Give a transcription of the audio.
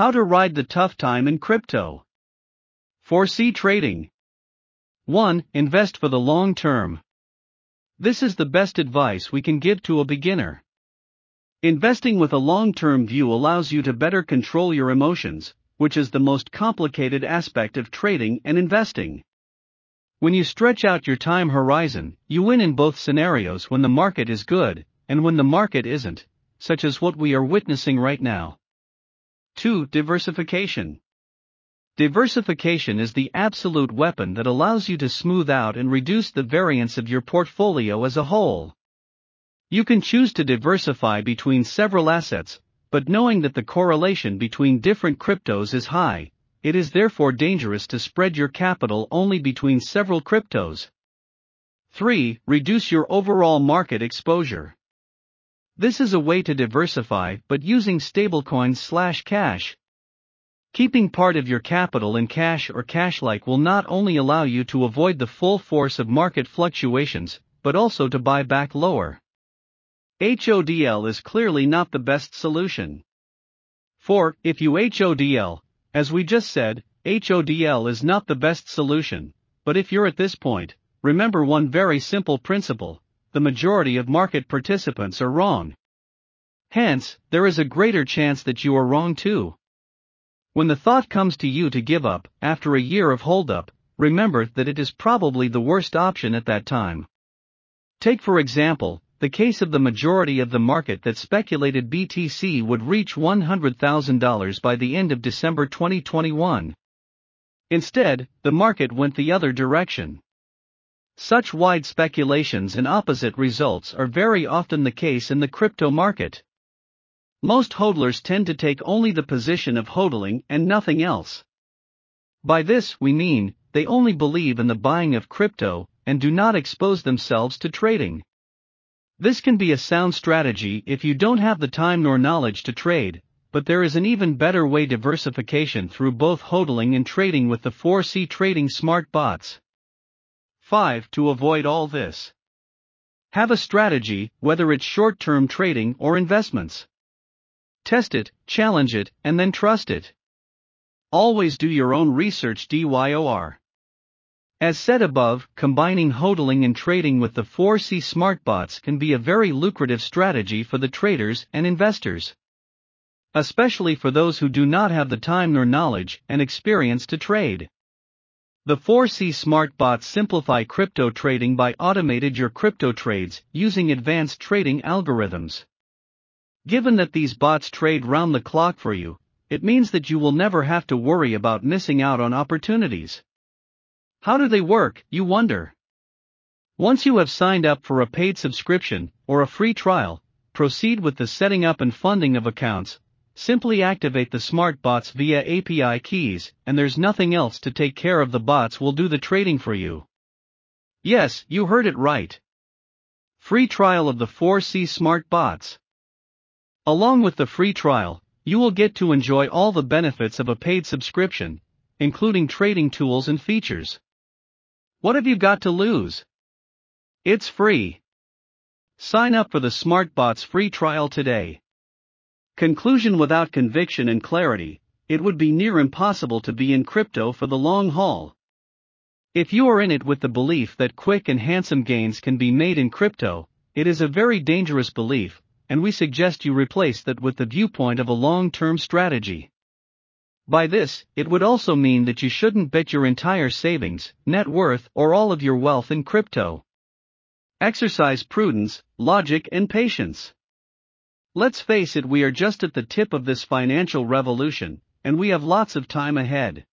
How to ride the tough time in crypto. 4C trading. 1. Invest for the long term. This is the best advice we can give to a beginner. Investing with a long term view allows you to better control your emotions, which is the most complicated aspect of trading and investing. When you stretch out your time horizon, you win in both scenarios when the market is good and when the market isn't, such as what we are witnessing right now. 2. Diversification. Diversification is the absolute weapon that allows you to smooth out and reduce the variance of your portfolio as a whole. You can choose to diversify between several assets, but knowing that the correlation between different cryptos is high, it is therefore dangerous to spread your capital only between several cryptos. 3. Reduce your overall market exposure. This is a way to diversify but using stablecoins slash cash. Keeping part of your capital in cash or cash like will not only allow you to avoid the full force of market fluctuations, but also to buy back lower. HODL is clearly not the best solution. 4. If you HODL, as we just said, HODL is not the best solution, but if you're at this point, remember one very simple principle the majority of market participants are wrong. Hence, there is a greater chance that you are wrong too. When the thought comes to you to give up, after a year of holdup, remember that it is probably the worst option at that time. Take for example, the case of the majority of the market that speculated BTC would reach $100,000 by the end of December 2021. Instead, the market went the other direction. Such wide speculations and opposite results are very often the case in the crypto market. Most hodlers tend to take only the position of hodling and nothing else. By this we mean, they only believe in the buying of crypto and do not expose themselves to trading. This can be a sound strategy if you don't have the time nor knowledge to trade, but there is an even better way diversification through both hodling and trading with the 4C trading smart bots. 5. To avoid all this, have a strategy, whether it's short term trading or investments. Test it, challenge it, and then trust it. Always do your own research DYOR. As said above, combining hodling and trading with the 4C smartbots can be a very lucrative strategy for the traders and investors. Especially for those who do not have the time nor knowledge and experience to trade. The 4C smartbots simplify crypto trading by automated your crypto trades using advanced trading algorithms. Given that these bots trade round the clock for you, it means that you will never have to worry about missing out on opportunities. How do they work, you wonder? Once you have signed up for a paid subscription or a free trial, proceed with the setting up and funding of accounts. Simply activate the smart bots via API keys, and there's nothing else to take care of. The bots will do the trading for you. Yes, you heard it right. Free trial of the 4C smart bots. Along with the free trial, you will get to enjoy all the benefits of a paid subscription, including trading tools and features. What have you got to lose? It's free. Sign up for the SmartBots free trial today. Conclusion Without conviction and clarity, it would be near impossible to be in crypto for the long haul. If you are in it with the belief that quick and handsome gains can be made in crypto, it is a very dangerous belief, and we suggest you replace that with the viewpoint of a long term strategy. By this, it would also mean that you shouldn't bet your entire savings, net worth, or all of your wealth in crypto. Exercise prudence, logic, and patience. Let's face it, we are just at the tip of this financial revolution, and we have lots of time ahead.